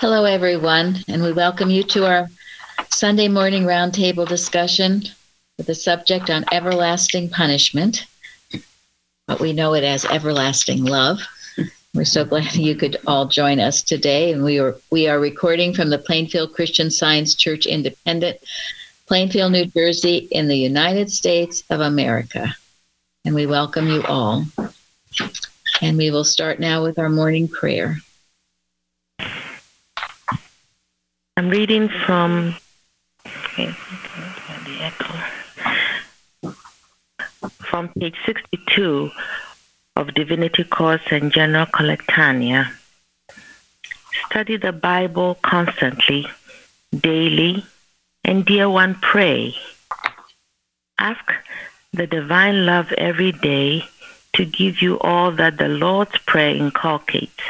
Hello, everyone, and we welcome you to our Sunday morning roundtable discussion with the subject on everlasting punishment, but we know it as everlasting love. We're so glad you could all join us today, and we are we are recording from the Plainfield Christian Science Church Independent, Plainfield, New Jersey, in the United States of America, and we welcome you all. And we will start now with our morning prayer. I'm reading from from page 62 of Divinity Course and General Collectanea. Study the Bible constantly, daily, and dear one, pray. Ask the divine love every day to give you all that the Lord's Prayer inculcates.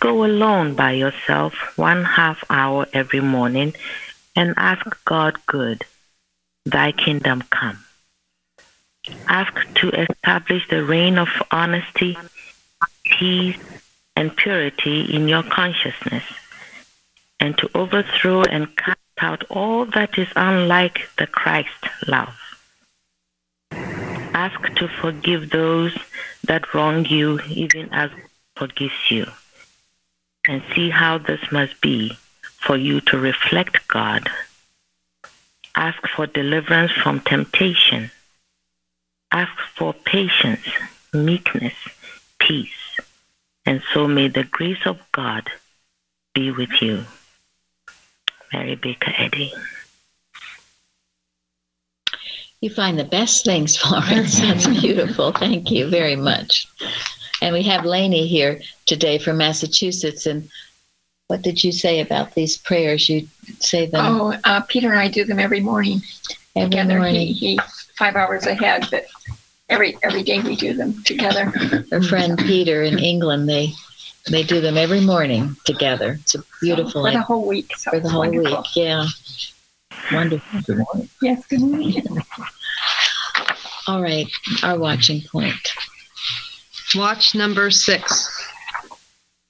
Go alone by yourself one half hour every morning and ask God good, thy kingdom come. Ask to establish the reign of honesty, peace, and purity in your consciousness, and to overthrow and cast out all that is unlike the Christ love. Ask to forgive those that wrong you, even as forgives you and see how this must be for you to reflect God. Ask for deliverance from temptation. Ask for patience, meekness, peace, and so may the grace of God be with you. Mary Baker Eddy. You find the best things, Florence. That's beautiful. Thank you very much. And we have Lainey here today from Massachusetts. And what did you say about these prayers? You say them. Oh, uh, Peter and I do them every morning. every together. morning. He, he's five hours ahead, but every every day we do them together. Her friend Peter in England, they they do them every morning together. It's a beautiful for the whole week. So for the whole wonderful. week. Yeah, wonderful. Good morning. Yes, good morning. All right, our watching point. Watch number six.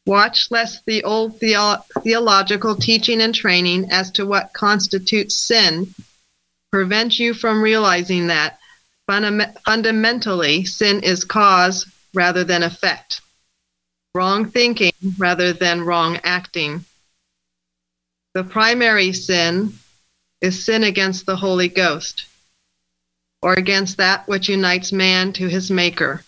Watch lest the old theo- theological teaching and training as to what constitutes sin prevent you from realizing that fundam- fundamentally sin is cause rather than effect, wrong thinking rather than wrong acting. The primary sin is sin against the Holy Ghost, or against that which unites man to his Maker.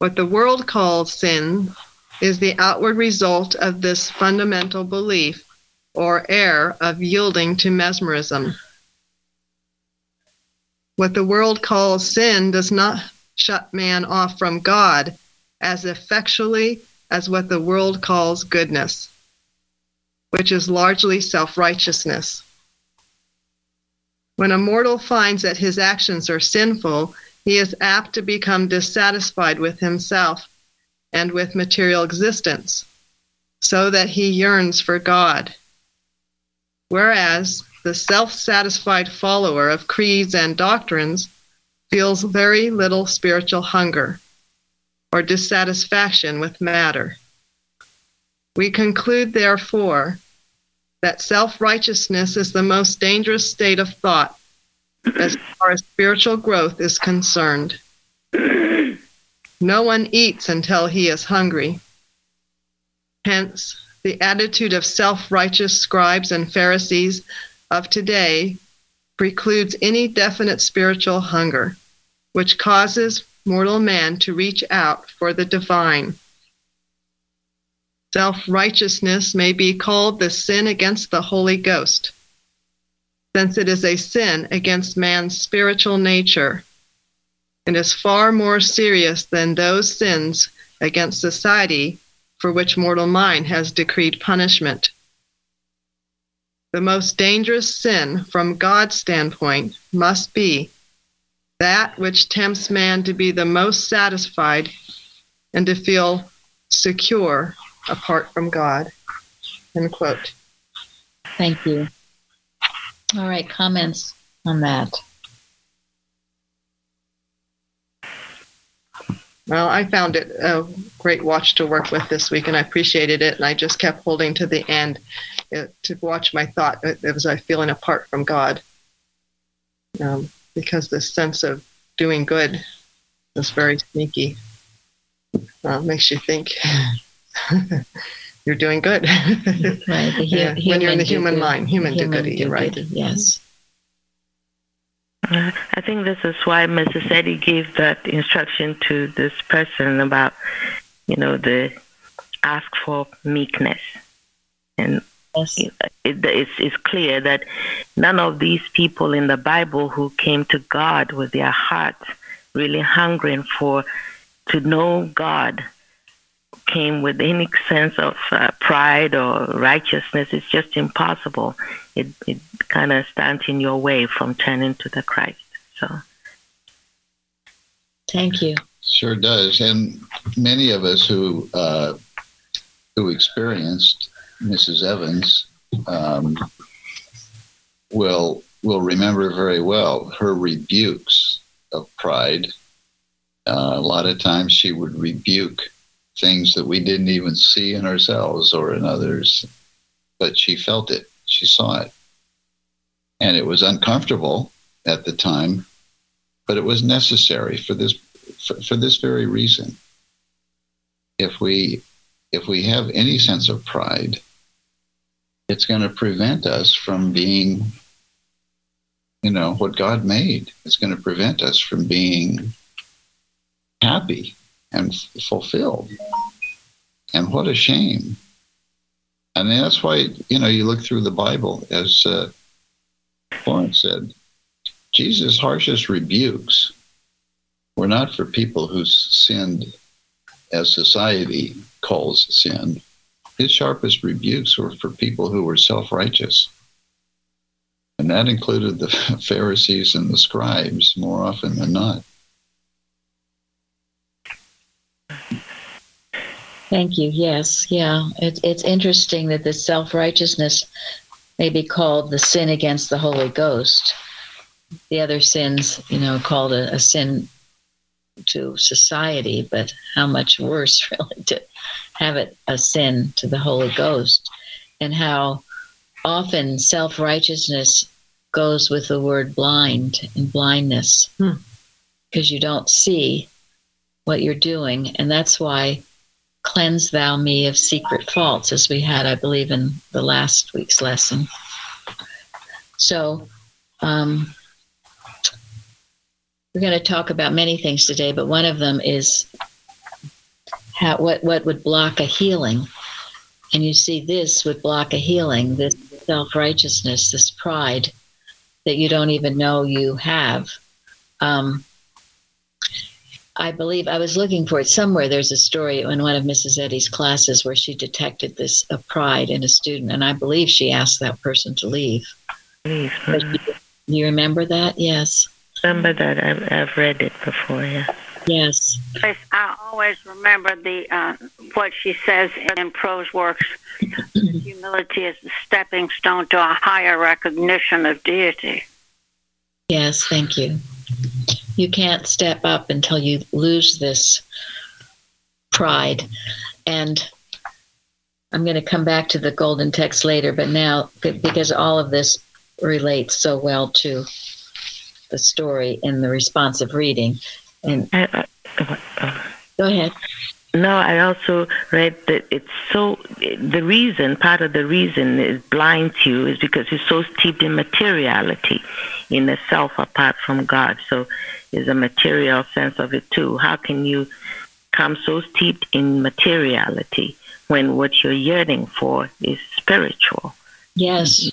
What the world calls sin is the outward result of this fundamental belief or error of yielding to mesmerism. What the world calls sin does not shut man off from God as effectually as what the world calls goodness, which is largely self righteousness. When a mortal finds that his actions are sinful, he is apt to become dissatisfied with himself and with material existence, so that he yearns for God. Whereas the self satisfied follower of creeds and doctrines feels very little spiritual hunger or dissatisfaction with matter. We conclude, therefore, that self righteousness is the most dangerous state of thought as far as spiritual growth is concerned. No one eats until he is hungry. Hence, the attitude of self righteous scribes and Pharisees of today precludes any definite spiritual hunger, which causes mortal man to reach out for the divine. Self righteousness may be called the sin against the Holy Ghost, since it is a sin against man's spiritual nature and is far more serious than those sins against society for which mortal mind has decreed punishment. The most dangerous sin from God's standpoint must be that which tempts man to be the most satisfied and to feel secure apart from God. End quote. Thank you. All right, comments on that. Well, I found it a great watch to work with this week, and I appreciated it. And I just kept holding to the end to watch my thought. It, it was I feeling apart from God, um, because this sense of doing good is very sneaky. Uh, makes you think you're doing good. Right. The hu- Yeah, when you're in the human human do- mind, human human do-goody, you're right. do-goody, Yes. Uh, I think this is why Mrs. Eddy gave that instruction to this person about, you know, the ask for meekness. And Yes. it, it's, it's clear that none of these people in the Bible who came to God with their hearts really hungering for to know God came with any sense of uh, pride or righteousness. It's just impossible. It, it kind of stands in your way from turning to the Christ. So. Thank you. Sure does, and many of us who uh, who experienced Mrs. Evans um, will will remember very well her rebukes of pride. Uh, a lot of times, she would rebuke things that we didn't even see in ourselves or in others, but she felt it, she saw it, and it was uncomfortable at the time, but it was necessary for this for, for this very reason. If we if we have any sense of pride, it's going to prevent us from being, you know, what God made. It's going to prevent us from being happy and fulfilled. And what a shame. And that's why, you know, you look through the Bible, as uh, Florence said, Jesus' harshest rebukes were not for people who sinned as society calls sin. His sharpest rebukes were for people who were self righteous. And that included the Pharisees and the scribes more often than not. Thank you. Yes. Yeah. It, it's interesting that this self righteousness may be called the sin against the Holy Ghost. The other sins, you know, called a, a sin to society, but how much worse, really, to have it a sin to the Holy Ghost, and how often self righteousness goes with the word blind and blindness Hmm. because you don't see what you're doing. And that's why cleanse thou me of secret faults, as we had, I believe, in the last week's lesson. So, um, we're going to talk about many things today, but one of them is how what what would block a healing, and you see this would block a healing. This self righteousness, this pride that you don't even know you have. Um, I believe I was looking for it somewhere. There's a story in one of Mrs. Eddy's classes where she detected this uh, pride in a student, and I believe she asked that person to leave. Please, But mm. you, you remember that? Yes. remember that I've, I've read it before. Yeah. Yes. I, I always remember the uh, what she says in prose works. Humility is the stepping stone to a higher recognition of deity. Yes. Thank you. You can't step up until you lose this pride. And I'm going to come back to the golden text later, but now, because all of this relates so well to the story in the responsive reading. And I, I, uh, go ahead. No, I also read that it's so. The reason, part of the reason it blinds you is because you're so steeped in materiality, in the self apart from God. So there's a material sense of it too. How can you come so steeped in materiality when what you're yearning for is spiritual? Yes.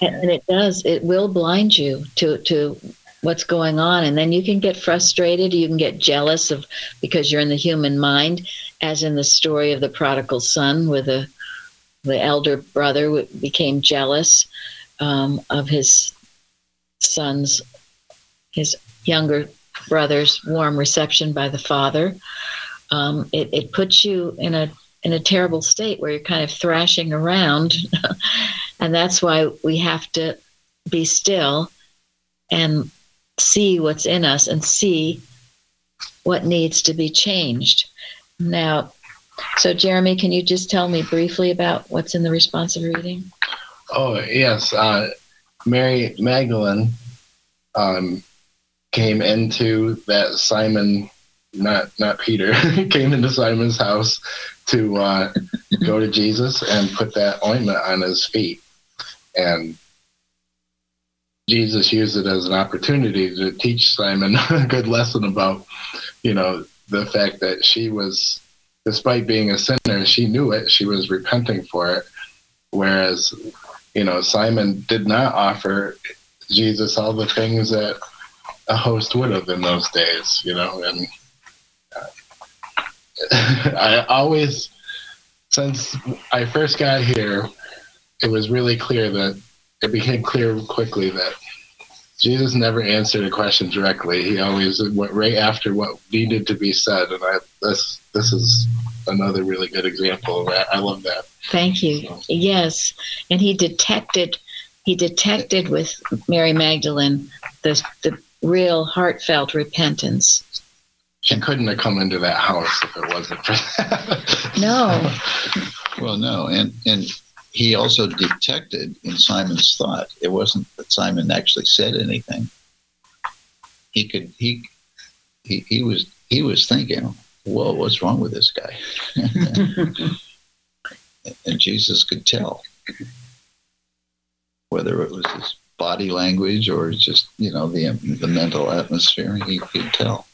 And it does. It will blind you to to what's going on, and then you can get frustrated. You can get jealous of because you're in the human mind, as in the story of the prodigal son, where the the elder brother became jealous um, of his son's his younger brother's warm reception by the father. Um, it, it puts you in a in a terrible state where you're kind of thrashing around and that's why we have to be still and see what's in us and see what needs to be changed. Now, so Jeremy, can you just tell me briefly about what's in the responsive reading? Oh yes, uh, Mary Magdalene um, came into that Simon, not not Peter, came into Simon's house to uh, go to Jesus and put that ointment on his feet, and Jesus used it as an opportunity to teach Simon a good lesson about, you know, the fact that she was, despite being a sinner, she knew it, she was repenting for it, whereas you know, Simon did not offer Jesus all the things that a host would have in those days, you know, and uh, I always, since I first got here, it was really clear that it became clear quickly that Jesus never answered a question directly. He always went right after what needed to be said, and I this this is another really good example of that. I love that. Thank you. Yes, and he detected he detected with Mary Magdalene the the real heartfelt repentance. She couldn't have come into that house if it wasn't for that. No. Well, no, and and he also detected in Simon's thought. It wasn't that Simon actually said anything. He could he he he was he was thinking, "Whoa, what's wrong with this guy?" and Jesus could tell whether it was his body language or just you know the the mental atmosphere. He could tell,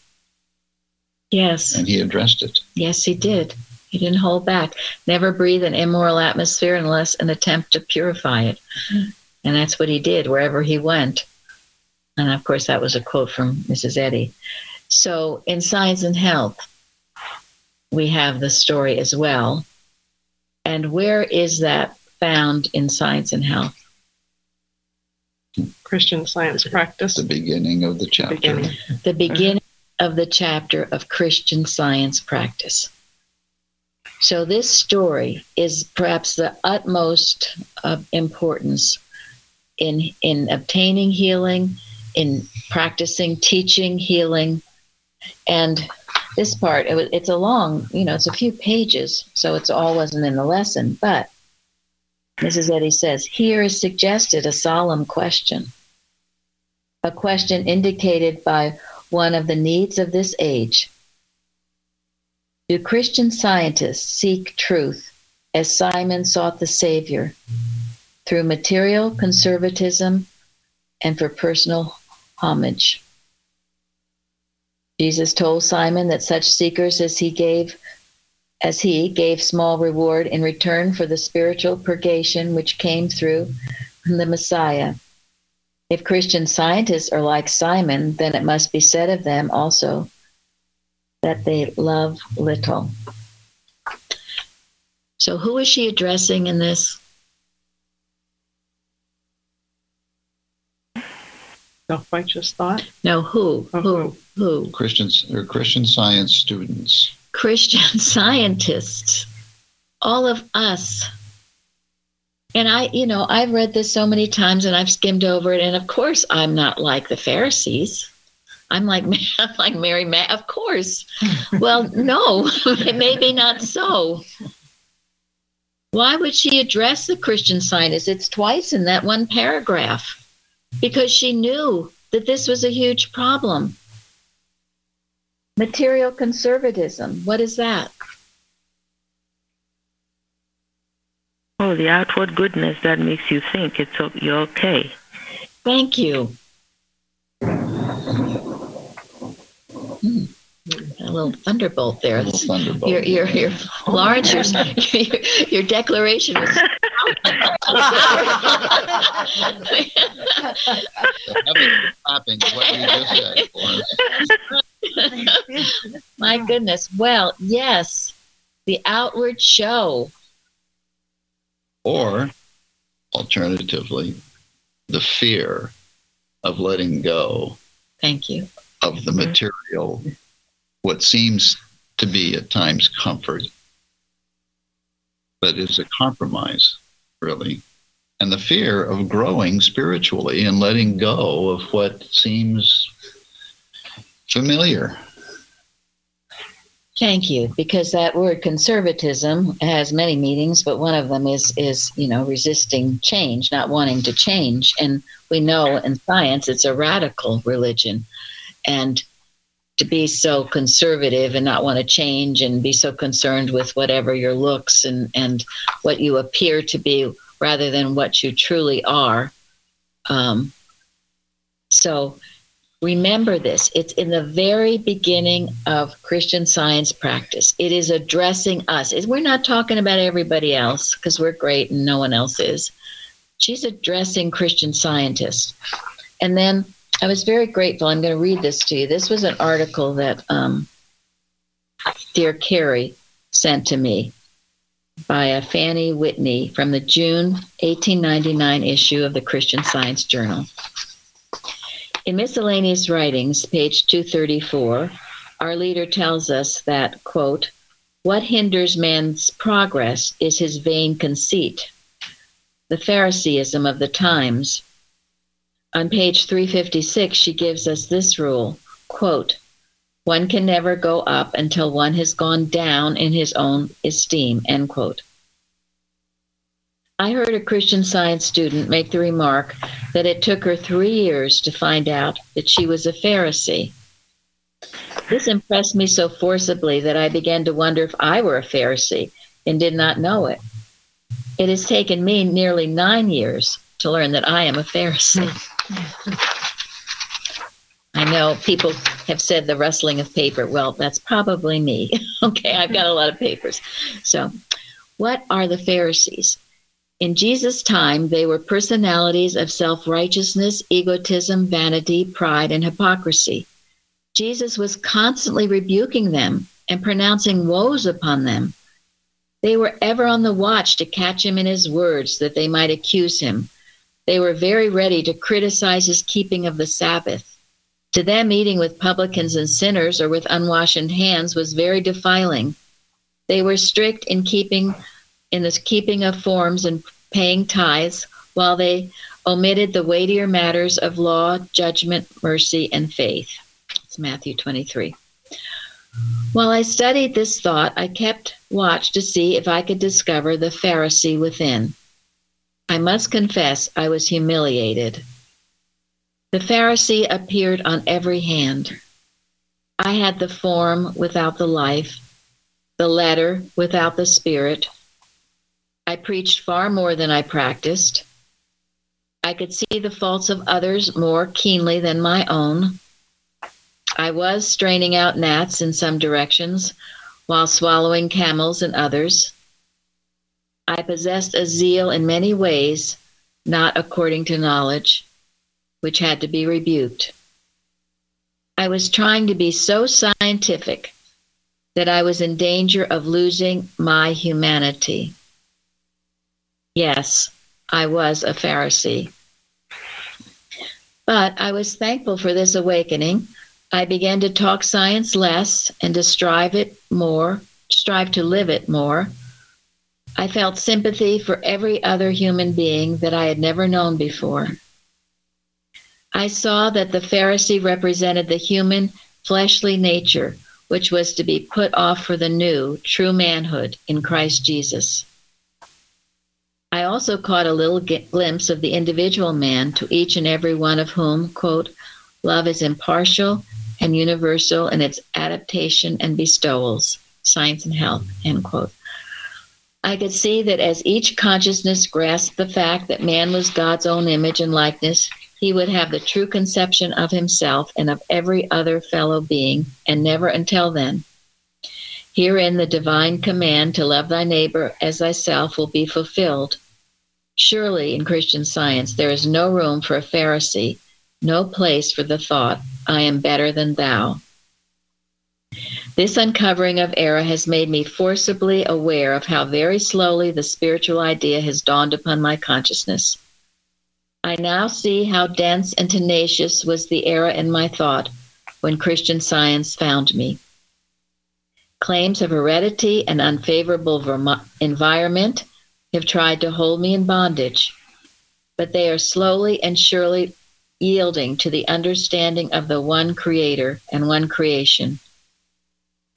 Yes. and he addressed it. Yes, he did. He didn't hold back. Never breathe an immoral atmosphere unless an attempt to purify it. Mm-hmm. And that's what he did wherever he went. And of course, that was a quote from Mrs. Eddy. So in Science and Health, we have the story as well. And where is that found in Science and Health? Christian Science Practice. The beginning of the chapter. Beginning. The beginning of the chapter of Christian Science Practice. So, this story is perhaps the utmost of importance in, in obtaining healing, in practicing teaching healing. And this part, it, it's a long, you know, it's a few pages, so it's all wasn't in the lesson. But Mrs. Eddy says, here is suggested a solemn question, a question indicated by one of the needs of this age. Do Christian scientists seek truth as Simon sought the Savior through material conservatism and for personal homage? Jesus told Simon that such seekers as he gave as he gave small reward in return for the spiritual purgation which came through the Messiah. If Christian scientists are like Simon, then it must be said of them also that they love little. So, who is she addressing in this? Self-righteous thought. No, who? Oh, who? Who? Christians or Christian science students. Christian scientists. All of us. And I, you know, I've read this so many times and I've skimmed over it. And of course, I'm not like the Pharisees. I'm like, I'm like Mary, Ma- of course. well, no, maybe not so. Why would she address the Christian scientists? It's twice in that one paragraph because she knew that this was a huge problem. Material conservatism, what is that? Oh, the outward goodness that makes you think it's you're okay. Thank you. A little thunderbolt there. A little thunderbolt. Your, your, your, Lawrence, your, your, your declaration was. Stopping what you just said, Florence. My goodness. Well, yes, the outward show. Or alternatively, the fear of letting go Thank you. of the material, what seems to be at times comfort, but is a compromise, really. And the fear of growing spiritually and letting go of what seems familiar. Thank you, because that word conservatism has many meanings, but one of them is is you know resisting change, not wanting to change. And we know in science it's a radical religion, and to be so conservative and not want to change and be so concerned with whatever your looks and and what you appear to be rather than what you truly are. Um, so Remember this it's in the very beginning of Christian science practice. It is addressing us. We're not talking about everybody else because we're great and no one else is. She's addressing Christian scientists. And then I was very grateful. I'm going to read this to you. This was an article that um, dear Carrie sent to me by a Fanny Whitney from the June 1899 issue of the Christian Science Journal. In miscellaneous writings, page 234, our leader tells us that, quote, what hinders man's progress is his vain conceit, the Phariseeism of the times. On page 356, she gives us this rule, quote, one can never go up until one has gone down in his own esteem, end quote. I heard a Christian science student make the remark that it took her three years to find out that she was a Pharisee. This impressed me so forcibly that I began to wonder if I were a Pharisee and did not know it. It has taken me nearly nine years to learn that I am a Pharisee. I know people have said the rustling of paper. Well, that's probably me. okay, I've got a lot of papers. So, what are the Pharisees? In Jesus' time, they were personalities of self righteousness, egotism, vanity, pride, and hypocrisy. Jesus was constantly rebuking them and pronouncing woes upon them. They were ever on the watch to catch him in his words that they might accuse him. They were very ready to criticize his keeping of the Sabbath. To them, eating with publicans and sinners or with unwashed hands was very defiling. They were strict in keeping in the keeping of forms and paying tithes, while they omitted the weightier matters of law, judgment, mercy, and faith. It's Matthew 23. While I studied this thought, I kept watch to see if I could discover the Pharisee within. I must confess I was humiliated. The Pharisee appeared on every hand. I had the form without the life, the letter without the spirit, I preached far more than I practiced. I could see the faults of others more keenly than my own. I was straining out gnats in some directions while swallowing camels in others. I possessed a zeal in many ways, not according to knowledge, which had to be rebuked. I was trying to be so scientific that I was in danger of losing my humanity. Yes, I was a Pharisee. But I was thankful for this awakening. I began to talk science less and to strive it more, strive to live it more. I felt sympathy for every other human being that I had never known before. I saw that the Pharisee represented the human, fleshly nature, which was to be put off for the new, true manhood in Christ Jesus. I also caught a little glimpse of the individual man to each and every one of whom, quote, love is impartial and universal in its adaptation and bestowals, science and health, end quote. I could see that as each consciousness grasped the fact that man was God's own image and likeness, he would have the true conception of himself and of every other fellow being, and never until then. Herein the divine command to love thy neighbor as thyself will be fulfilled. Surely in Christian science there is no room for a Pharisee, no place for the thought, I am better than thou. This uncovering of error has made me forcibly aware of how very slowly the spiritual idea has dawned upon my consciousness. I now see how dense and tenacious was the error in my thought when Christian science found me. Claims of heredity and unfavorable environment have tried to hold me in bondage, but they are slowly and surely yielding to the understanding of the one creator and one creation.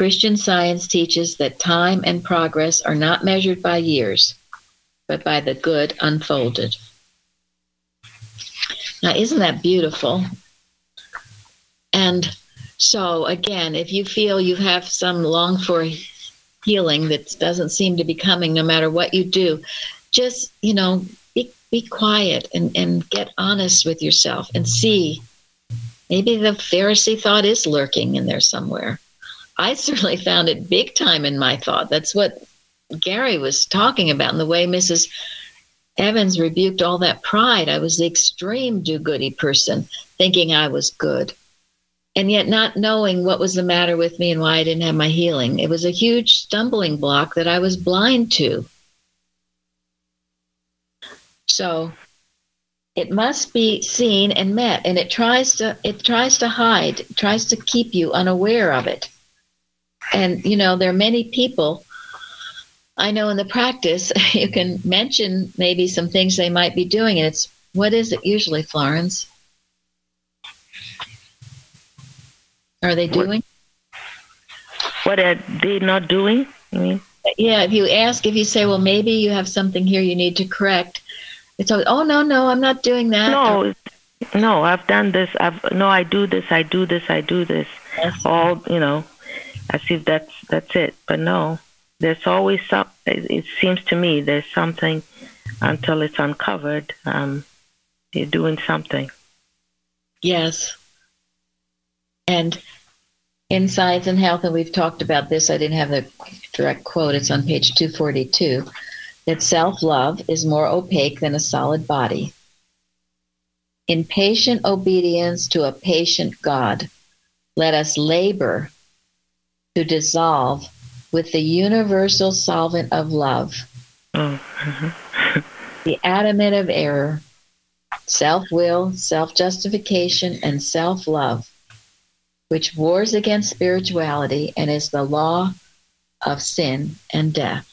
Christian science teaches that time and progress are not measured by years, but by the good unfolded. Now, isn't that beautiful? And so, again, if you feel you have some long for healing that doesn't seem to be coming no matter what you do, just, you know, be, be quiet and, and get honest with yourself and see maybe the Pharisee thought is lurking in there somewhere. I certainly found it big time in my thought. That's what Gary was talking about, and the way Mrs. Evans rebuked all that pride. I was the extreme do goody person, thinking I was good, and yet not knowing what was the matter with me and why I didn't have my healing. It was a huge stumbling block that I was blind to. So it must be seen and met and it tries to it tries to hide tries to keep you unaware of it and you know there are many people I know in the practice, you can mention maybe some things they might be doing, and it's what is it usually, Florence? Are they doing? What are they not doing? I mean, yeah, if you ask, if you say, well, maybe you have something here you need to correct, it's always, oh, no, no, I'm not doing that. No, no, I've done this. I've no, I do this, I do this, I do this. Yes. All you know, as if that's that's it. But no, there's always some. It seems to me there's something until it's uncovered. Um, you're doing something. Yes. And in Science and Health, and we've talked about this. I didn't have the direct quote. It's on page 242. That self love is more opaque than a solid body. In patient obedience to a patient God, let us labor to dissolve with the universal solvent of love, mm-hmm. the adamant of error, self will, self justification, and self love, which wars against spirituality and is the law of sin and death.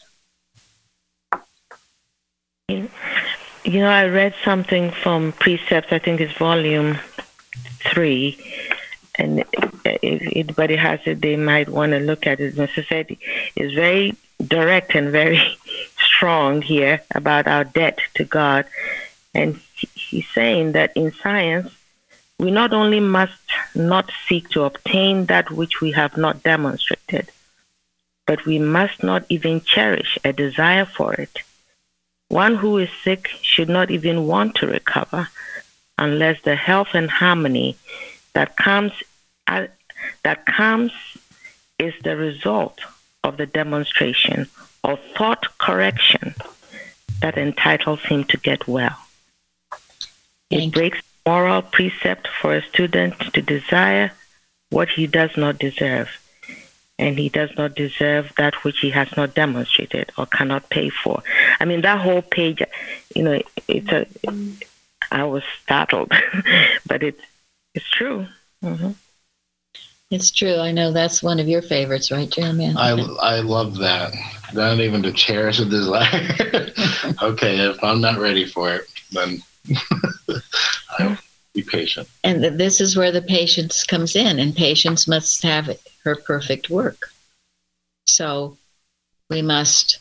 You know, I read something from Precepts, I think it's volume three, and if anybody has it, they might want to look at it. Mr. Said is very direct and very strong here about our debt to God. And he's saying that in science, we not only must not seek to obtain that which we have not demonstrated, but we must not even cherish a desire for it. One who is sick should not even want to recover unless the health and harmony that comes that comes is the result of the demonstration or thought correction that entitles him to get well. It breaks moral precept for a student to desire what he does not deserve, and he does not deserve that which he has not demonstrated or cannot pay for. I mean, that whole page, you know, it's a. I was startled, but it's it's true. Mm-hmm. It's true. I know that's one of your favorites, right, Jeremy? I, I love that. Not even to cherish a desire. okay, if I'm not ready for it, then I'll be patient. And this is where the patience comes in, and patience must have her perfect work. So we must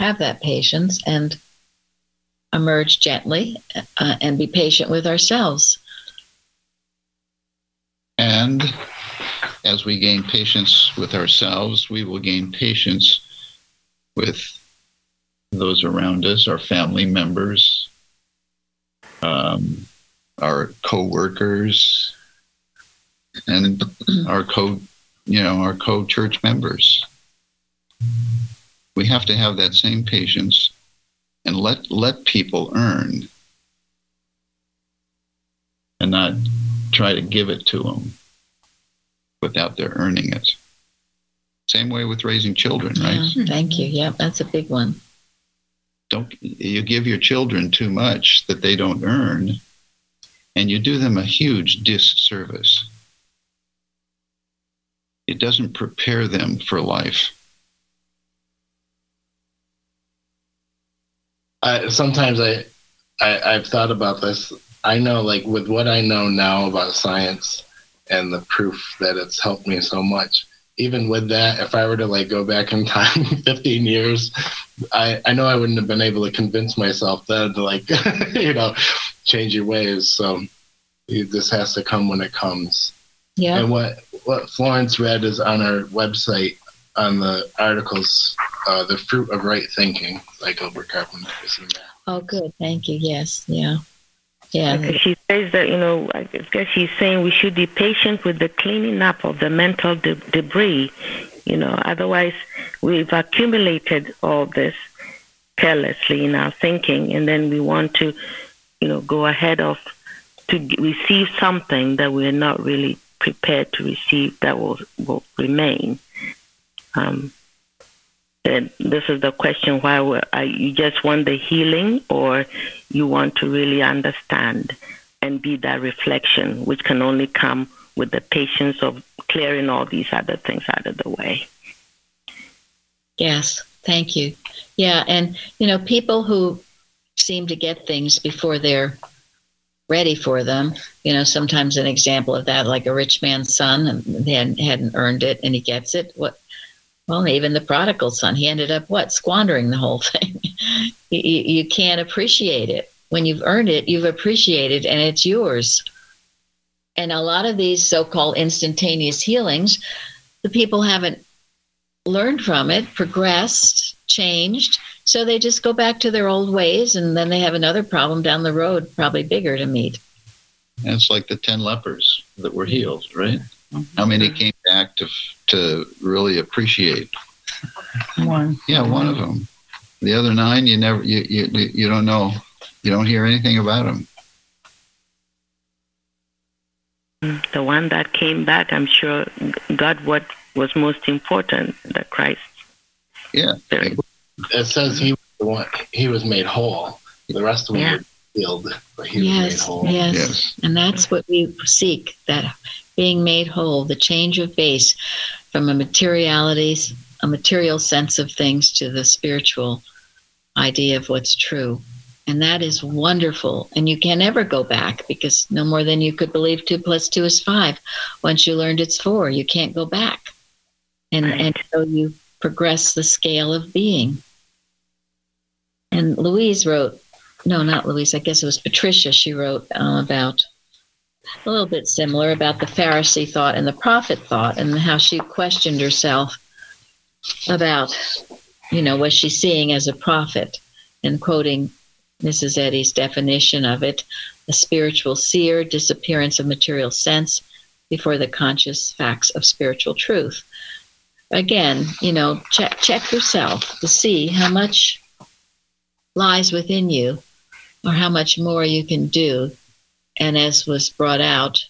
have that patience and emerge gently uh, and be patient with ourselves. And as we gain patience with ourselves, we will gain patience with those around us, our family members, um, our co-workers, and our co, you know, our co-church members. We have to have that same patience and let let people earn and not try to give it to them without their earning it. Same way with raising children, right? Yeah, thank you. Yeah, that's a big one. Don't you give your children too much that they don't earn, and you do them a huge disservice. It doesn't prepare them for life. I, sometimes I, I I've thought about this. I know, like with what I know now about science, and the proof that it's helped me so much. even with that, if I were to like go back in time 15 years, I, I know I wouldn't have been able to convince myself then to like, you know, change your ways. So this has to come when it comes. Yeah. And what, what Florence read is on our website on the articles, uh, The Fruit of Right Thinking by Gilbert Carpenter. Oh, good. Thank you. Yes. Yeah. Yeah. She says that, you know, I guess she's saying we should be patient with the cleaning up of the mental de- debris. You know, otherwise we've accumulated all this carelessly in our thinking, and then we want to, you know, go ahead of to receive something that we're not really prepared to receive that will will remain. Um, and this is the question: Why you just want the healing, or you want to really understand and be that reflection, which can only come with the patience of clearing all these other things out of the way? Yes, thank you. Yeah, and you know, people who seem to get things before they're ready for them. You know, sometimes an example of that, like a rich man's son, um, and he hadn't, hadn't earned it, and he gets it. What well, even the prodigal son, he ended up what? Squandering the whole thing. you, you can't appreciate it. When you've earned it, you've appreciated and it's yours. And a lot of these so called instantaneous healings, the people haven't learned from it, progressed, changed. So they just go back to their old ways and then they have another problem down the road, probably bigger to meet. And it's like the 10 lepers that were healed, right? How many Mm-hmm. came back to to really appreciate? One. Yeah, one of them. The other nine, you never, you you you don't know, you don't hear anything about them. The one that came back, I'm sure, got what was most important, the Christ. Yeah. Spirit. It says he was the one, he was made whole. The rest of them Yeah. were healed, but he was made whole. yes. Yes. And that's what we seek that being made whole, the change of base from a materiality, a material sense of things to the spiritual idea of what's true. And that is wonderful. And you can never go back because no more than you could believe two plus two is five. Once you learned it's four, you can't go back. And, Right. and so you progress the scale of being. And Louise wrote, no, not Louise, I guess it was Patricia, she wrote uh, about a little bit similar about the Pharisee thought and the prophet thought, and how she questioned herself about, you know, was she seeing as a prophet? And quoting Mrs. Eddy's definition of it a spiritual seer, disappearance of material sense before the conscious facts of spiritual truth. Again, you know, check, check yourself to see how much lies within you or how much more you can do and as was brought out,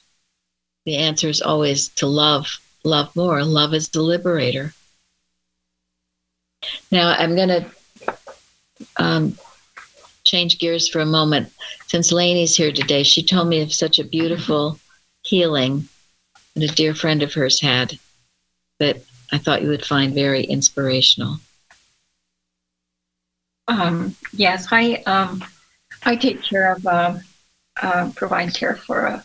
the answer is always to love, love more. Love is the liberator. Now, I'm going to um, change gears for a moment. Since Lainey's here today, she told me of such a beautiful healing that a dear friend of hers had that I thought you would find very inspirational. Um, yes, I um, I take care of um, uh, provide care for a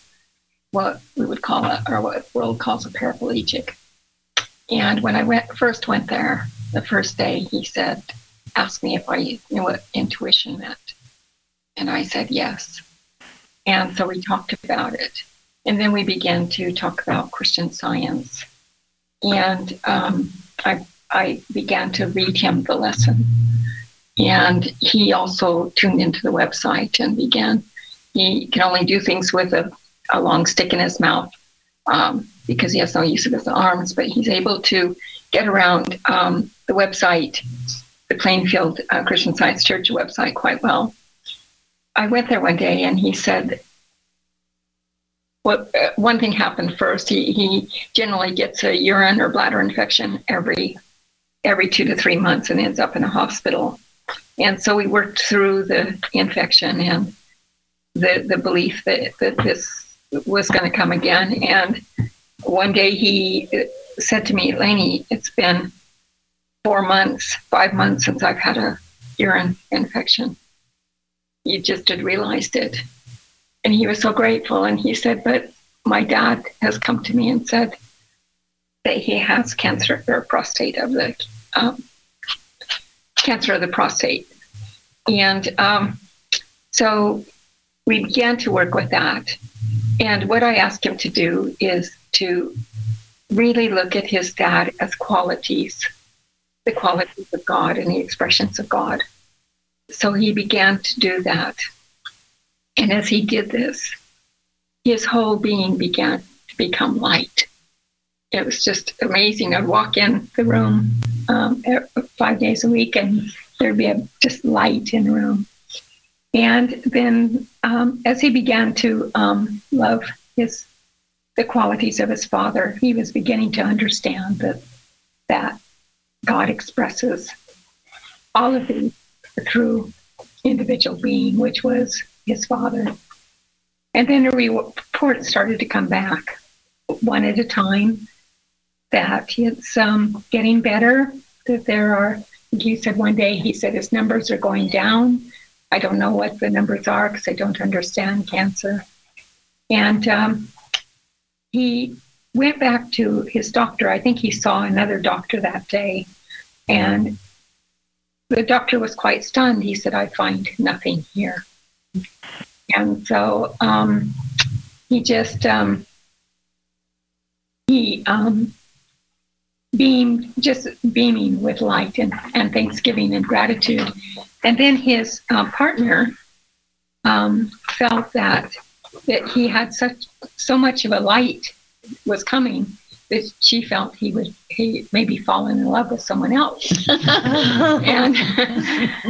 what we would call a or what world calls a paraplegic. And when I went first went there, the first day he said, asked me if I knew what intuition meant, and I said yes. And so we talked about it, and then we began to talk about Christian Science, and um, I I began to read him the lesson. And he also tuned into the website and began. He can only do things with a, a long stick in his mouth um, because he has no use of his arms, but he's able to get around um, the website, the Plainfield uh, Christian Science Church website, quite well. I went there one day and he said, what, uh, one thing happened first. He, he generally gets a urine or bladder infection every every two to three months and ends up in a hospital. And so we worked through the infection and the the belief that, that this was going to come again. And one day he said to me, Lainey, it's been four months, five months since I've had a urine infection. You just had realized it. And he was so grateful. And he said, But my dad has come to me and said that he has cancer or prostate of the um, cancer of the prostate, and um, so we began to work with that. And what I asked him to do is to really look at his dad as qualities, the qualities of God and the expressions of God. So he began to do that. And as he did this, his whole being began to become light. It was just amazing. I'd walk in the room um, five days a week and there'd be a, just light in the room. And then um, as he began to um, love his the qualities of his father, he was beginning to understand that that God expresses all of these through individual being, which was his father. And then a report started to come back, one at a time, that it's um, getting better. That there are, he said one day, he said his numbers are going down. I don't know what the numbers are because I don't understand cancer. And um, he went back to his doctor. I think he saw another doctor that day. And the doctor was quite stunned. He said, I find nothing here. And so um, he just, um, he um, beamed, just beaming with light and, and thanksgiving and gratitude. And then his uh, partner um, felt that that he had such so much of a light was coming that she felt he would he maybe fallen in love with someone else. And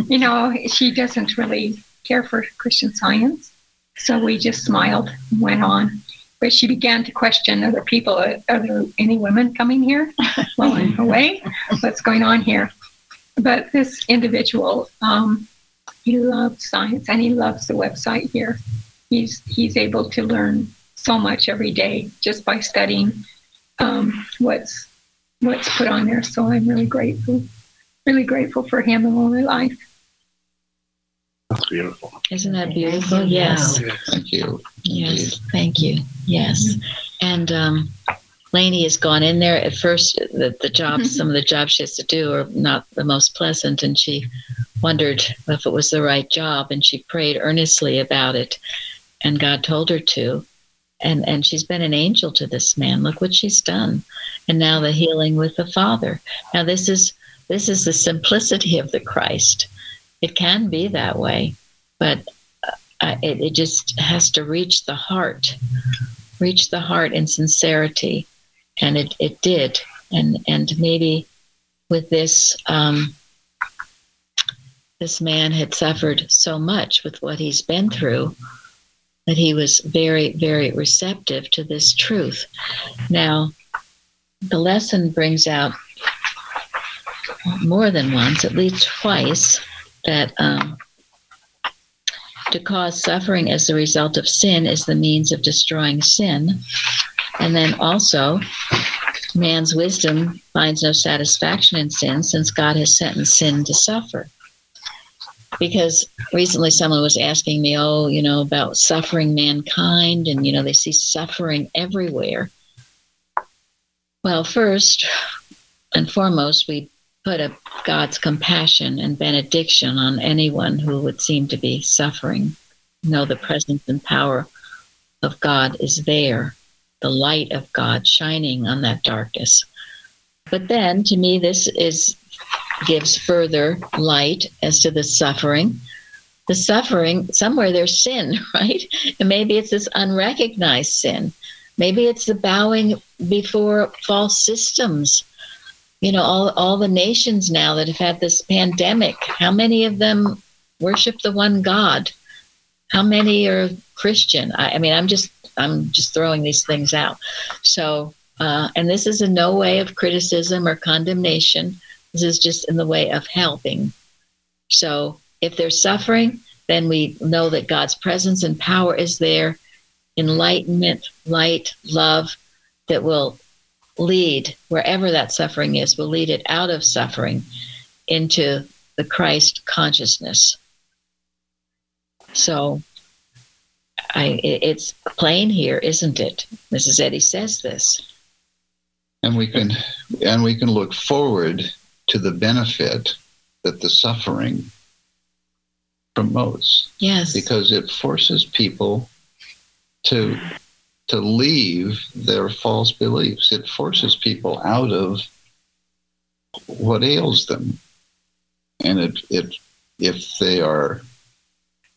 you know she doesn't really care for christian science. So we just smiled and went on. But she began to question other people are there any women coming here? Well in a way what's going on here but this individual um, he loves science and he loves the website here he's he's able to learn so much every day just by studying um, what's what's put on there. So I'm really grateful, really grateful for him and all my life. That's beautiful. Isn't that beautiful? Yes. Thank you. Yes. Thank you. Yes. And um, Lainey has gone in there. At first, the, the jobs, some of the jobs she has to do are not the most pleasant, and she wondered if it was the right job, and she prayed earnestly about it, and God told her to. And and she's been an angel to this man. Look what she's done. And now the healing with the father. Now this is this is the simplicity of the christ. It can be that way but uh, it, it just has to reach the heart reach the heart in sincerity and it, it did and and maybe with this um, this man had suffered so much with what he's been through that he was very, very receptive to this truth. Now, the lesson brings out more than once, at least twice, that um, to cause suffering as the result of sin is the means of destroying sin. And then also, man's wisdom finds no satisfaction in sin since God has sentenced sin to suffer because recently someone was asking me, oh, you know, about suffering mankind, and, you know, they see suffering everywhere. Well, first and foremost, we put a God's compassion and benediction on anyone who would seem to be suffering. Know the presence and power of God is there, the light of God shining on that darkness. But then, to me, this is gives further light as to the suffering. The suffering, somewhere there's sin, right? And maybe it's this unrecognized sin. Maybe it's the bowing before false systems. You know, all, all the nations now that have had this pandemic, how many of them worship the one God? How many are Christian? I, I mean, I'm just I'm just throwing these things out. So, uh, and this is in no way of criticism or condemnation. This is just in the way of helping. So if they're suffering, then we know that God's presence and power is there, enlightenment, light, love that will lead wherever that suffering is, will lead it out of suffering into the Christ consciousness. So I, it's plain here, isn't it? Mrs. Eddy says this. And we can and we can look forward to the benefit that the suffering promotes Yes. because it forces people to to leave their false beliefs. It forces people out of what ails them. And it, it if they are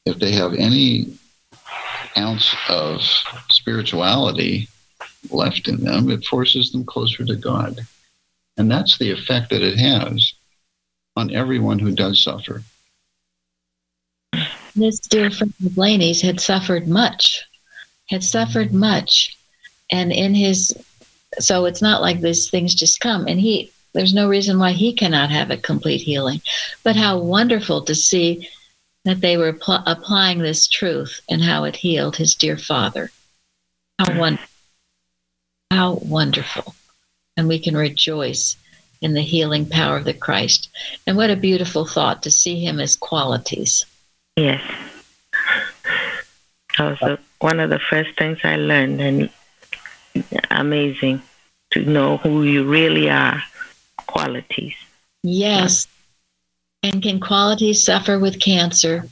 if they have any ounce of spirituality left in them, it forces them closer to God. And that's the effect that it has on everyone who does suffer. this dear friend of Blaney's had suffered much, had suffered much. And in his, so it's not like these things just come. And he, there's no reason why he cannot have a complete healing. But how wonderful to see that they were pl- applying this truth and how it healed his dear father. How wonderful. How wonderful. And we can rejoice in the healing power of the Christ. And what a beautiful thought to see him as qualities. Yes. Also, one of the first things I learned, and amazing to know who you really are, qualities. Yes. And can qualities suffer with cancer?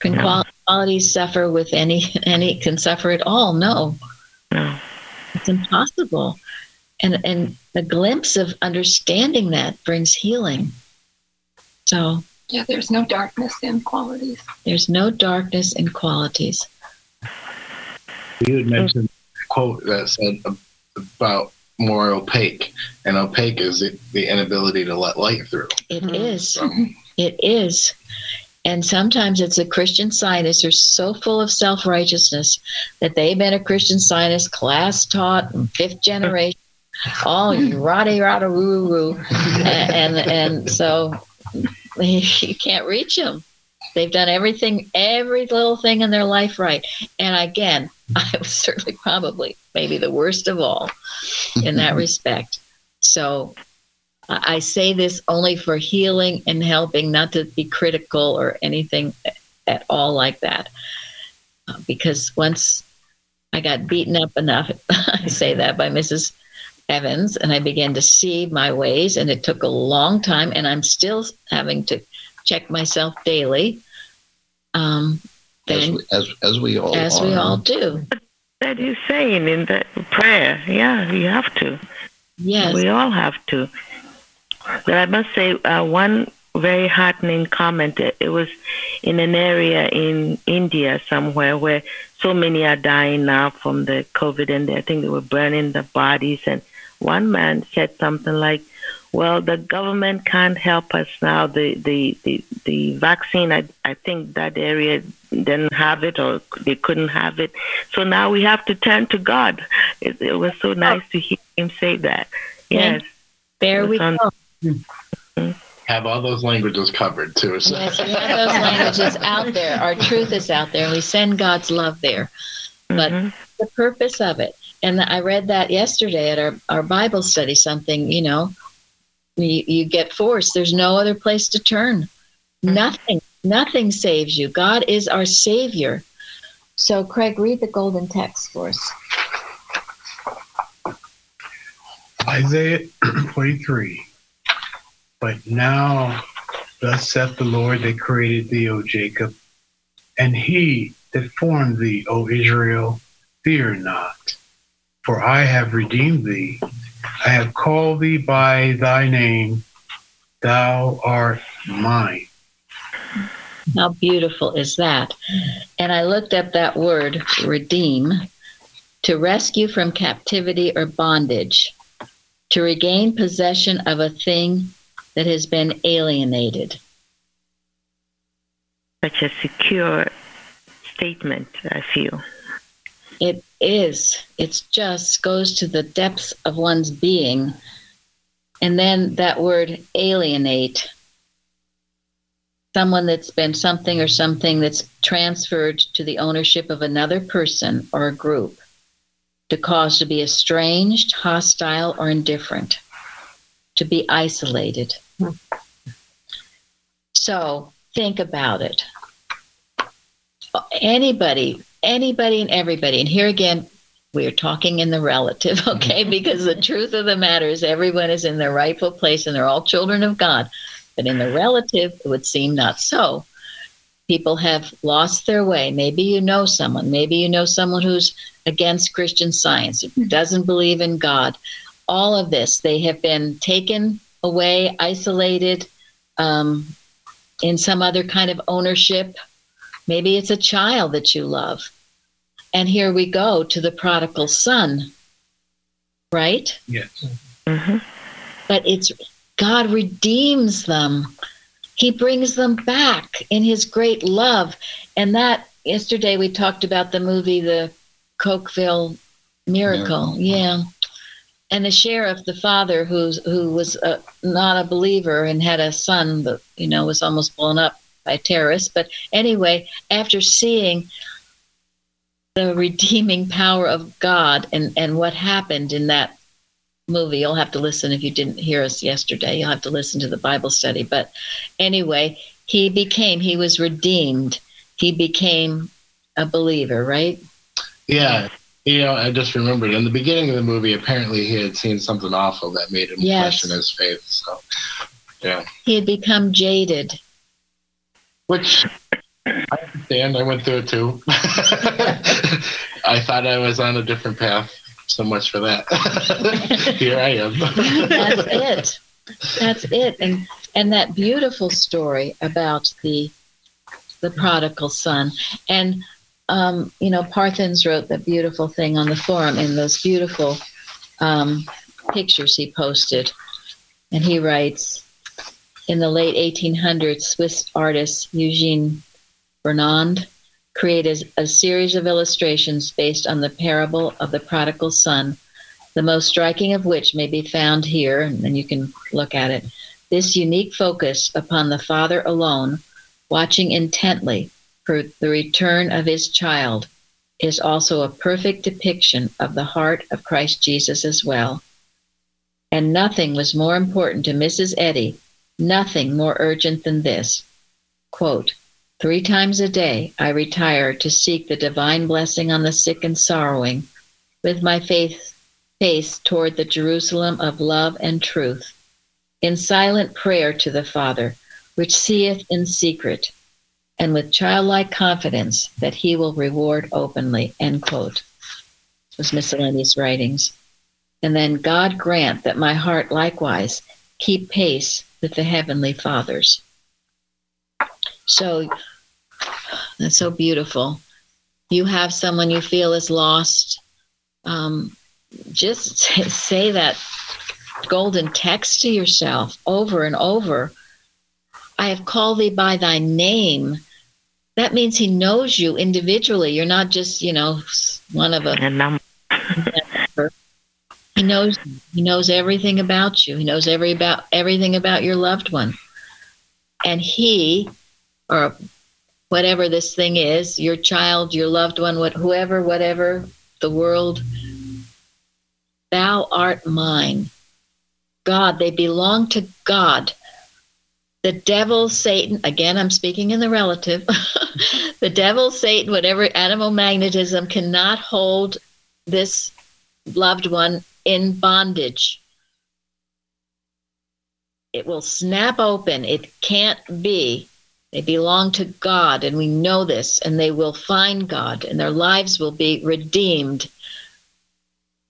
Can No. qual- qualities suffer with any any can suffer at all? No. No. It's impossible. And and a glimpse of understanding that brings healing. So Yeah, there's no darkness in qualities. there's no darkness in qualities. You had mentioned a quote that said about more opaque, and opaque is the, the inability to let light through. It Mhm. is. So, It is. And sometimes it's the Christian scientists are so full of self righteousness that they've been a Christian scientist, class taught, fifth generation, all rada rada woo woo, and and so you can't reach them. They've done everything, every little thing in their life right. And again, I was certainly probably maybe the worst of all in that respect. So I say this only for healing and helping, not to be critical or anything at all like that. Uh, Because once I got beaten up enough, I say that by Mrs. Evans, and I began to see my ways, and it took a long time, and I'm still having to check myself daily. Um, As we, as, as we all as we all do, That you're saying in the prayer, yeah, you have to. yes, We all have to. But I must say, uh, one very heartening comment. It, it was in an area in India somewhere where so many are dying now from the COVID, and I think they were burning the bodies. And one man said something like, "Well, the government can't help us now. The the the, the vaccine, I, I think that area didn't have it, or they couldn't have it. So now we have to turn to God." It, it was so nice to hear him say that. Yes. there we on- go. have all those languages covered too. So. Yes, we have those languages out there. Our truth is out there, and we send God's love there. But Mhm. the purpose of it, and I read that yesterday at our, our Bible study, something, you know, you, you get forced. There's no other place to turn. Hmm. Nothing, nothing saves you. God is our Savior. So, Craig, read the golden text for us. Isaiah 43. But now, thus saith the Lord that created thee, O Jacob, and he that formed thee, O Israel, fear not. For I have redeemed thee. I have called thee by thy name. Thou art mine. How beautiful is that? And I looked up that word, redeem, to rescue from captivity or bondage, to regain possession of a thing that has been alienated. Such a secure statement, I feel. It is. It's just goes to the depths of one's being. And then that word alienate, someone that's been something or something that's transferred to the ownership of another person or a group to cause to be estranged, hostile, or indifferent, to be isolated. So think about it. Anybody, anybody, and everybody, and here again, we are talking in the relative, okay? because the truth of the matter is everyone is in their rightful place and they're all children of God. But in the relative, it would seem not so. People have lost their way. Maybe you know someone. Maybe you know someone who's against Christian science, doesn't believe in God. All of this, they have been taken away, isolated, um, in some other kind of ownership. Maybe it's a child that you love. And here we go to the prodigal son, right? Yes. hmm But it's God redeems them. He brings them back in his great love. And that yesterday we talked about the movie The Cokeville Miracle. Miracle. Yeah. And the sheriff, the father who's who was uh, not a believer and had a son that you know was almost blown up by terrorists. But anyway, after seeing the redeeming power of God and and what happened in that movie. You'll have to listen if you didn't hear us yesterday. You'll have to listen to the Bible study. But anyway, he became, he was redeemed. He became a believer, right? Yeah. You know, I just remembered in the beginning of the movie, apparently he had seen something awful that made him Yes. question his faith. So, yeah. He had become jaded. Which I understand. I went through it too. I thought I was on a different path. So much for that. Here I am. That's it. That's it. And and that beautiful story about the the prodigal son. And um, you know, Parthens wrote that beautiful thing on the forum in those beautiful um, pictures he posted. And he writes, in the late 1800s, Swiss artist Eugene Burnand created a series of illustrations based on the parable of the prodigal son, the most striking of which may be found here, and you can look at it. This unique focus upon the father alone, watching intently for the return of his child, is also a perfect depiction of the heart of Christ Jesus as well. And nothing was more important to Mrs. Eddy, nothing more urgent than this. Quote, Three times a day I retire to seek the divine blessing on the sick and sorrowing, with my faith, face toward the Jerusalem of love and truth, in silent prayer to the Father, which seeth in secret, and with childlike confidence that he will reward openly. End quote. Was miscellaneous writings. And then God grant that my heart likewise keep pace with the heavenly fathers. So that's so beautiful. You have someone you feel is lost. Um, just say that golden text to yourself over and over. I have called thee by thy name. That means he knows you individually. You're not just, you know, one of a And I'm he knows he knows everything about you. He knows every about everything about your loved one. And he or whatever this thing is, your child, your loved one, what whoever, whatever, the world, thou art mine. God, they belong to God. The devil, Satan, again, I'm speaking in the relative. the devil, Satan, whatever animal magnetism cannot hold this loved one in bondage. It will snap open. It can't be. They belong to God, and we know this, and they will find God, and their lives will be redeemed.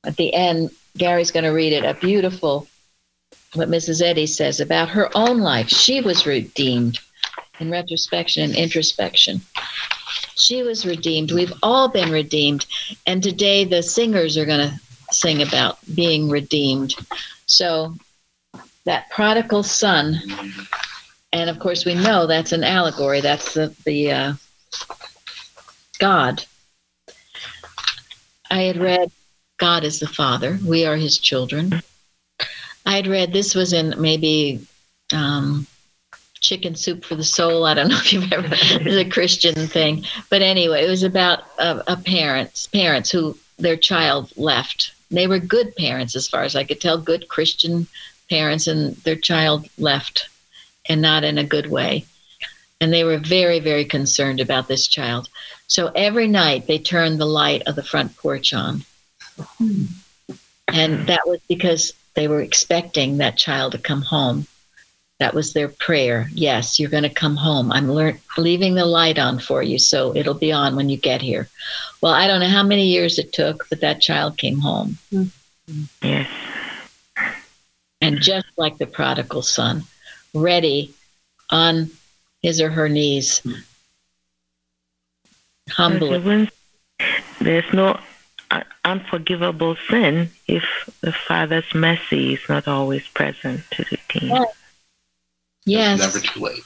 At the end, Gary's going to read it. A beautiful, what Mrs. Eddy says about her own life. She was redeemed in retrospection and introspection. She was redeemed. We've all been redeemed. And today the singers are going to sing about being redeemed. So that prodigal son, and of course we know that's an allegory. That's the the uh, God. I had read God is the Father. We are His children. I had read this was in maybe um, Chicken Soup for the Soul. I don't know if you've ever. A Christian thing, but anyway, it was about a, a parents parents who their child left. They were good parents, as far as I could tell, good Christian parents, and their child left, and not in a good way. And they were very, very concerned about this child. So every night they turned the light of the front porch on, And that was because they were expecting that child to come home. That was their prayer. Yes, you're going to come home. I'm lear- leaving the light on for you, so it'll be on when you get here. Well, I don't know how many years it took, but that child came home. Mm-hmm. Yes. And just like the prodigal son, ready on his or her knees, hmm. humbly. There's no unforgivable sin if the Father's mercy is not always present to the teen. Yeah. Yes. It's never too late.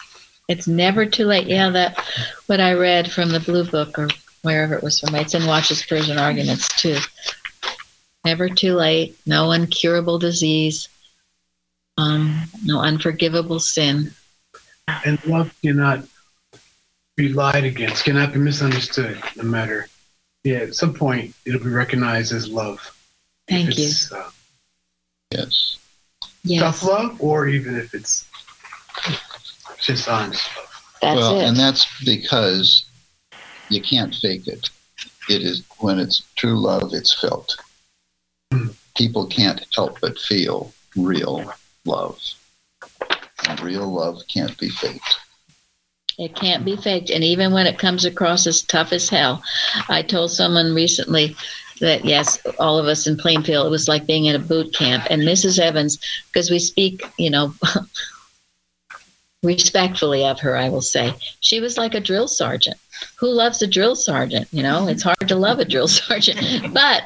It's never too late. Yeah, that what I read from the Blue Book or wherever it was from. It's in Watches, Prayers, Arguments too. Never too late. No incurable disease. Um, no unforgivable sin. And love cannot be lied against, cannot be misunderstood, no matter. Yeah, at some point, it'll be recognized as love. Thank you. Uh, Yes. Yes, Tough love, or even if it's just honest love. that's well, it. and that's because you can't fake it. It is when it's true love, it's felt. Hmm. People can't help but feel real love. Real love can't be faked. It can't be faked. And even when it comes across as tough as hell, I told someone recently that yes, all of us in Plainfield, it was like being in a boot camp. And Mrs. Evans, because we speak, you know, respectfully of her, I will say, she was like a drill sergeant. Who loves a drill sergeant? You know, it's hard to love a drill sergeant. But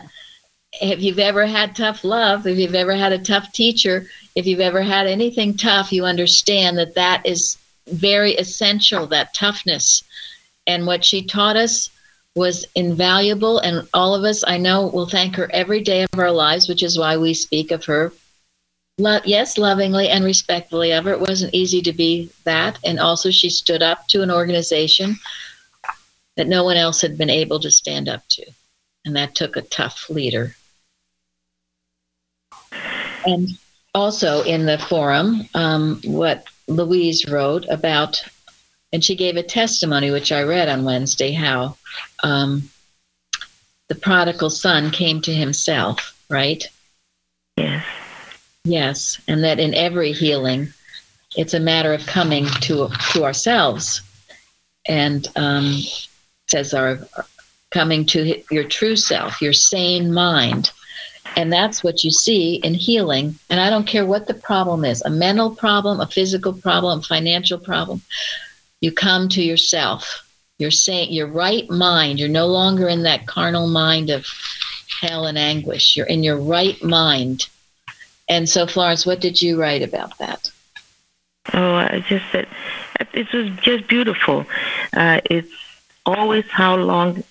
if you've ever had tough love, if you've ever had a tough teacher, if you've ever had anything tough, you understand that that is very essential, that toughness. And what she taught us was invaluable. And all of us, I know, will thank her every day of our lives, which is why we speak of her. Lo- yes, lovingly and respectfully of her. It wasn't easy to be that. And also, she stood up to an organization that no one else had been able to stand up to. And that took a tough leader. And also in the forum, um, what Louise wrote about, and she gave a testimony, which I read on Wednesday, how um, the prodigal son came to himself, right? Yes. Yes, and that in every healing, it's a matter of coming to to ourselves, and um, says our coming to your true self, your sane mind, and that's what you see in healing. And I don't care what the problem is—a mental problem, a physical problem, a financial problem. You come to yourself. You're saying your right mind. You're no longer in that carnal mind of hell and anguish. You're in your right mind. And so, Florence, what did you write about that? Oh, I just said it was just beautiful. Uh, it's always how long.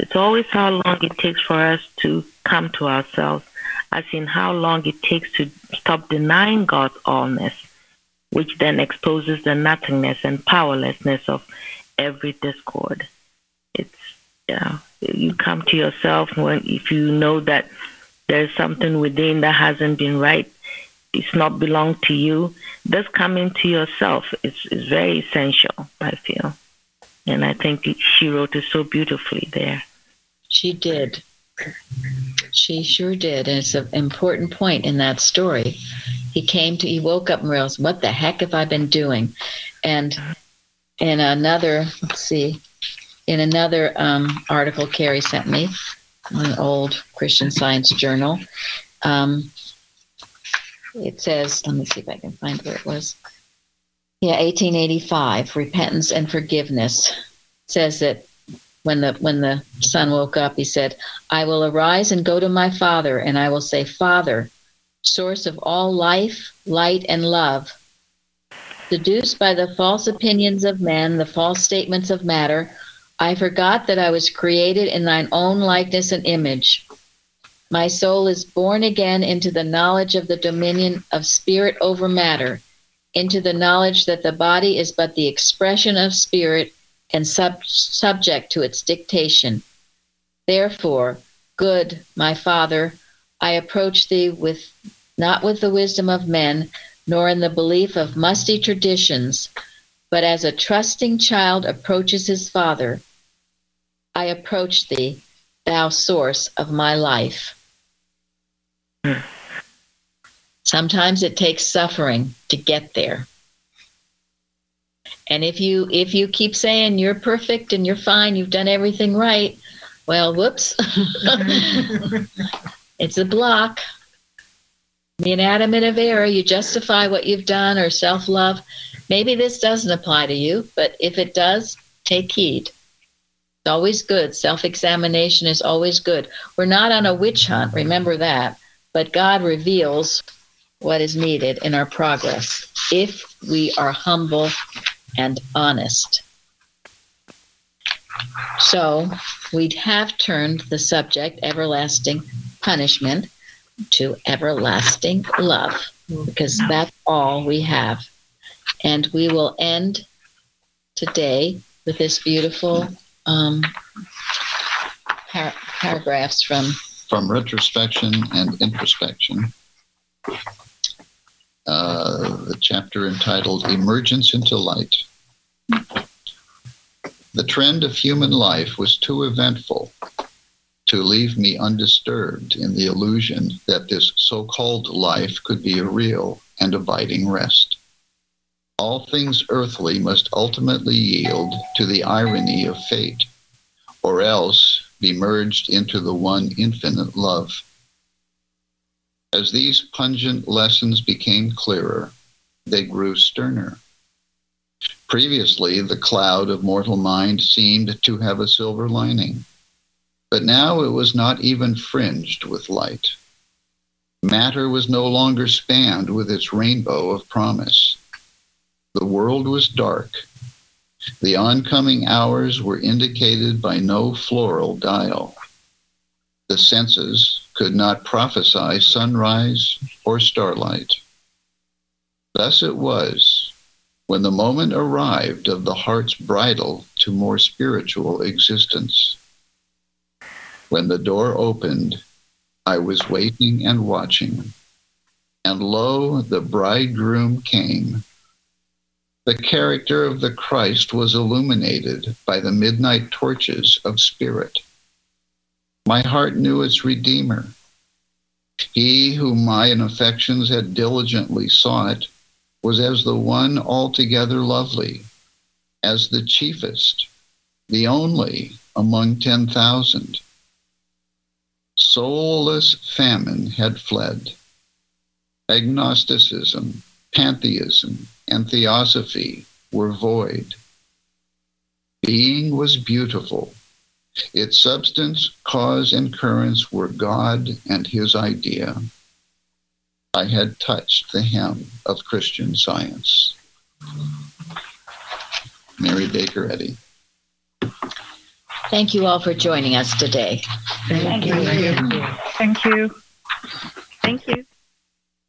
It's always how long it takes for us to come to ourselves, as in how long it takes to stop denying God's allness, which then exposes the nothingness and powerlessness of every discord. It's yeah, you come to yourself when if you know that there's something within that hasn't been right, it's not belong to you. This coming to yourself is is very essential. I feel, and I think she wrote it so beautifully there. She did. She sure did. And it's an important point in that story. He came to, he woke up and realized, what the heck have I been doing? And in another, let's see, in another um, article Carrie sent me, an old Christian Science journal, um, it says, let me see if I can find where it was. Yeah, 1885, repentance and forgiveness says that when the when the son woke up, he said, "I will arise and go to my father, and I will say, Father, source of all life, light, and love." Seduced by the false opinions of men, the false statements of matter, I forgot that I was created in thine own likeness and image. My soul is born again into the knowledge of the dominion of spirit over matter, into the knowledge that the body is but the expression of spirit and sub- subject to its dictation. Therefore, good, my Father, I approach thee with not with the wisdom of men, nor in the belief of musty traditions, but as a trusting child approaches his father. I approach thee, thou source of my life. Hmm. Sometimes it takes suffering to get there. And if you if you keep saying you're perfect and you're fine, you've done everything right, well, whoops. it's a block. The inanimate of error, you justify what you've done or self-love. Maybe this doesn't apply to you, but if it does, take heed. It's always good. Self-examination is always good. We're not on a witch hunt, remember that. But God reveals what is needed in our progress if we are humble and honest. So we have turned the subject, everlasting punishment, to everlasting love, because that's all we have. And we will end today with this beautiful um, par- paragraphs from From retrospection and introspection. Uh, the chapter entitled Emergence into Light. The trend of human life was too eventful to leave me undisturbed in the illusion that this so called life could be a real and abiding rest. All things earthly must ultimately yield to the irony of fate, or else be merged into the one infinite love. As these pungent lessons became clearer, they grew sterner. Previously, the cloud of mortal mind seemed to have a silver lining, but now it was not even fringed with light. Matter was no longer spanned with its rainbow of promise. The world was dark. The oncoming hours were indicated by no floral dial. The senses could not prophesy sunrise or starlight. Thus it was when the moment arrived of the heart's bridal to more spiritual existence. When the door opened, I was waiting and watching, and lo, the bridegroom came. The character of the Christ was illuminated by the midnight torches of spirit. My heart knew its Redeemer. He whom my affections had diligently sought was as the one altogether lovely, as the chiefest, the only among 10,000. Soulless famine had fled. Agnosticism, pantheism, and theosophy were void. Being was beautiful. Its substance, cause, and currents were God and his idea. I had touched the hem of Christian science. Mary Baker Eddy. Thank you all for joining us today. Thank you. Thank you. Thank you.